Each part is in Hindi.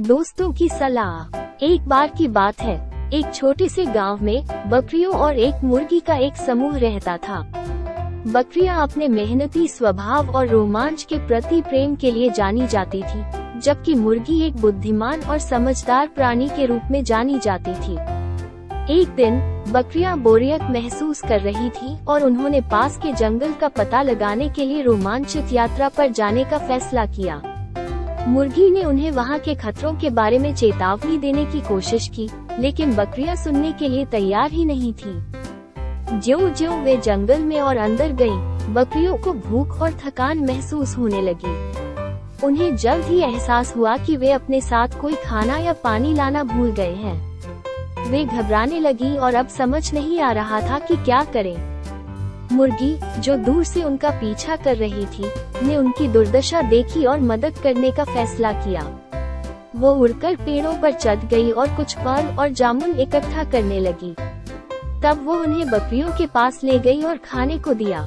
दोस्तों की सलाह। एक बार की बात है। एक छोटे से गाँव में बकरियों और एक मुर्गी का एक समूह रहता था। बकरियाँ अपने मेहनती स्वभाव और रोमांच के प्रति प्रेम के लिए जानी जाती थी, जबकि मुर्गी एक बुद्धिमान और समझदार प्राणी के रूप में जानी जाती थी। एक दिन, बकरियाँ बोरियत महसूस कर रही थी और उन्होंने पास के जंगल का पता लगाने के लिए रोमांचित यात्रा पर जाने का फैसला किया। मुर्गी ने उन्हें वहाँ के खतरों के बारे में चेतावनी देने की कोशिश की, लेकिन बकरियाँ सुनने के लिए तैयार ही नहीं थी। ज्यो ज्यो वे जंगल में और अंदर गई बकरियों को भूख और थकान महसूस होने लगी। उन्हें जल्द ही एहसास हुआ कि वे अपने साथ कोई खाना या पानी लाना भूल गए हैं। वे घबराने लगी और अब समझ नहीं आ रहा था कि क्या करें। मुर्गी, जो दूर से उनका पीछा कर रही थी, ने उनकी दुर्दशा देखी और मदद करने का फैसला किया। वो उड़कर पेड़ों पर चढ़ गई और कुछ फल और जामुन इकट्ठा करने लगी। तब वो उन्हें बकरियों के पास ले गई और खाने को दिया।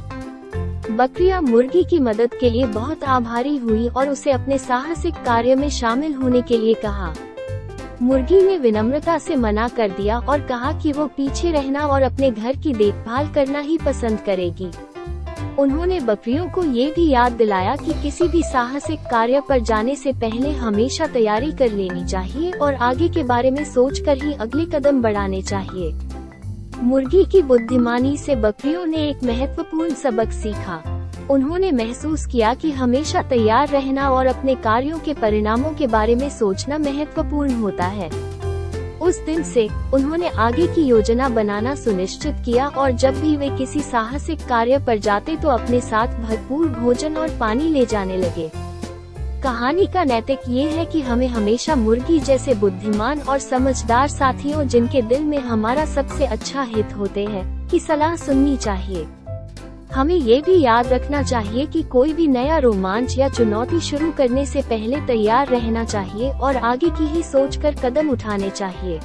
बकरियाँ मुर्गी की मदद के लिए बहुत आभारी हुई और उसे अपने साहसिक कार्य में शामिल होने के लिए कहा। मुर्गी ने विनम्रता से मना कर दिया और कहा कि वो पीछे रहना और अपने घर की देखभाल करना ही पसंद करेगी। उन्होंने बकरियों को ये भी याद दिलाया कि किसी भी साहसिक कार्य पर जाने से पहले हमेशा तैयारी कर लेनी चाहिए और आगे के बारे में सोचकर ही अगले कदम बढ़ाने चाहिए। मुर्गी की बुद्धिमानी से बकरियों ने एक महत्वपूर्ण सबक सीखा। उन्होंने महसूस किया कि हमेशा तैयार रहना और अपने कार्यों के परिणामों के बारे में सोचना महत्वपूर्ण होता है। उस दिन से, उन्होंने आगे की योजना बनाना सुनिश्चित किया और जब भी वे किसी साहसिक कार्य पर जाते तो अपने साथ भरपूर भोजन और पानी ले जाने लगे। कहानी का नैतिक ये है कि हमें हमेशा मुर्गी जैसे बुद्धिमान और समझदार साथियों जिनके दिल में हमारा सबसे अच्छा हित होते हैं, की सलाह सुननी चाहिए। हमें ये भी याद रखना चाहिए कि कोई भी नया रोमांच या चुनौती शुरू करने से पहले तैयार रहना चाहिए और आगे की ही सोचकर कदम उठाने चाहिए।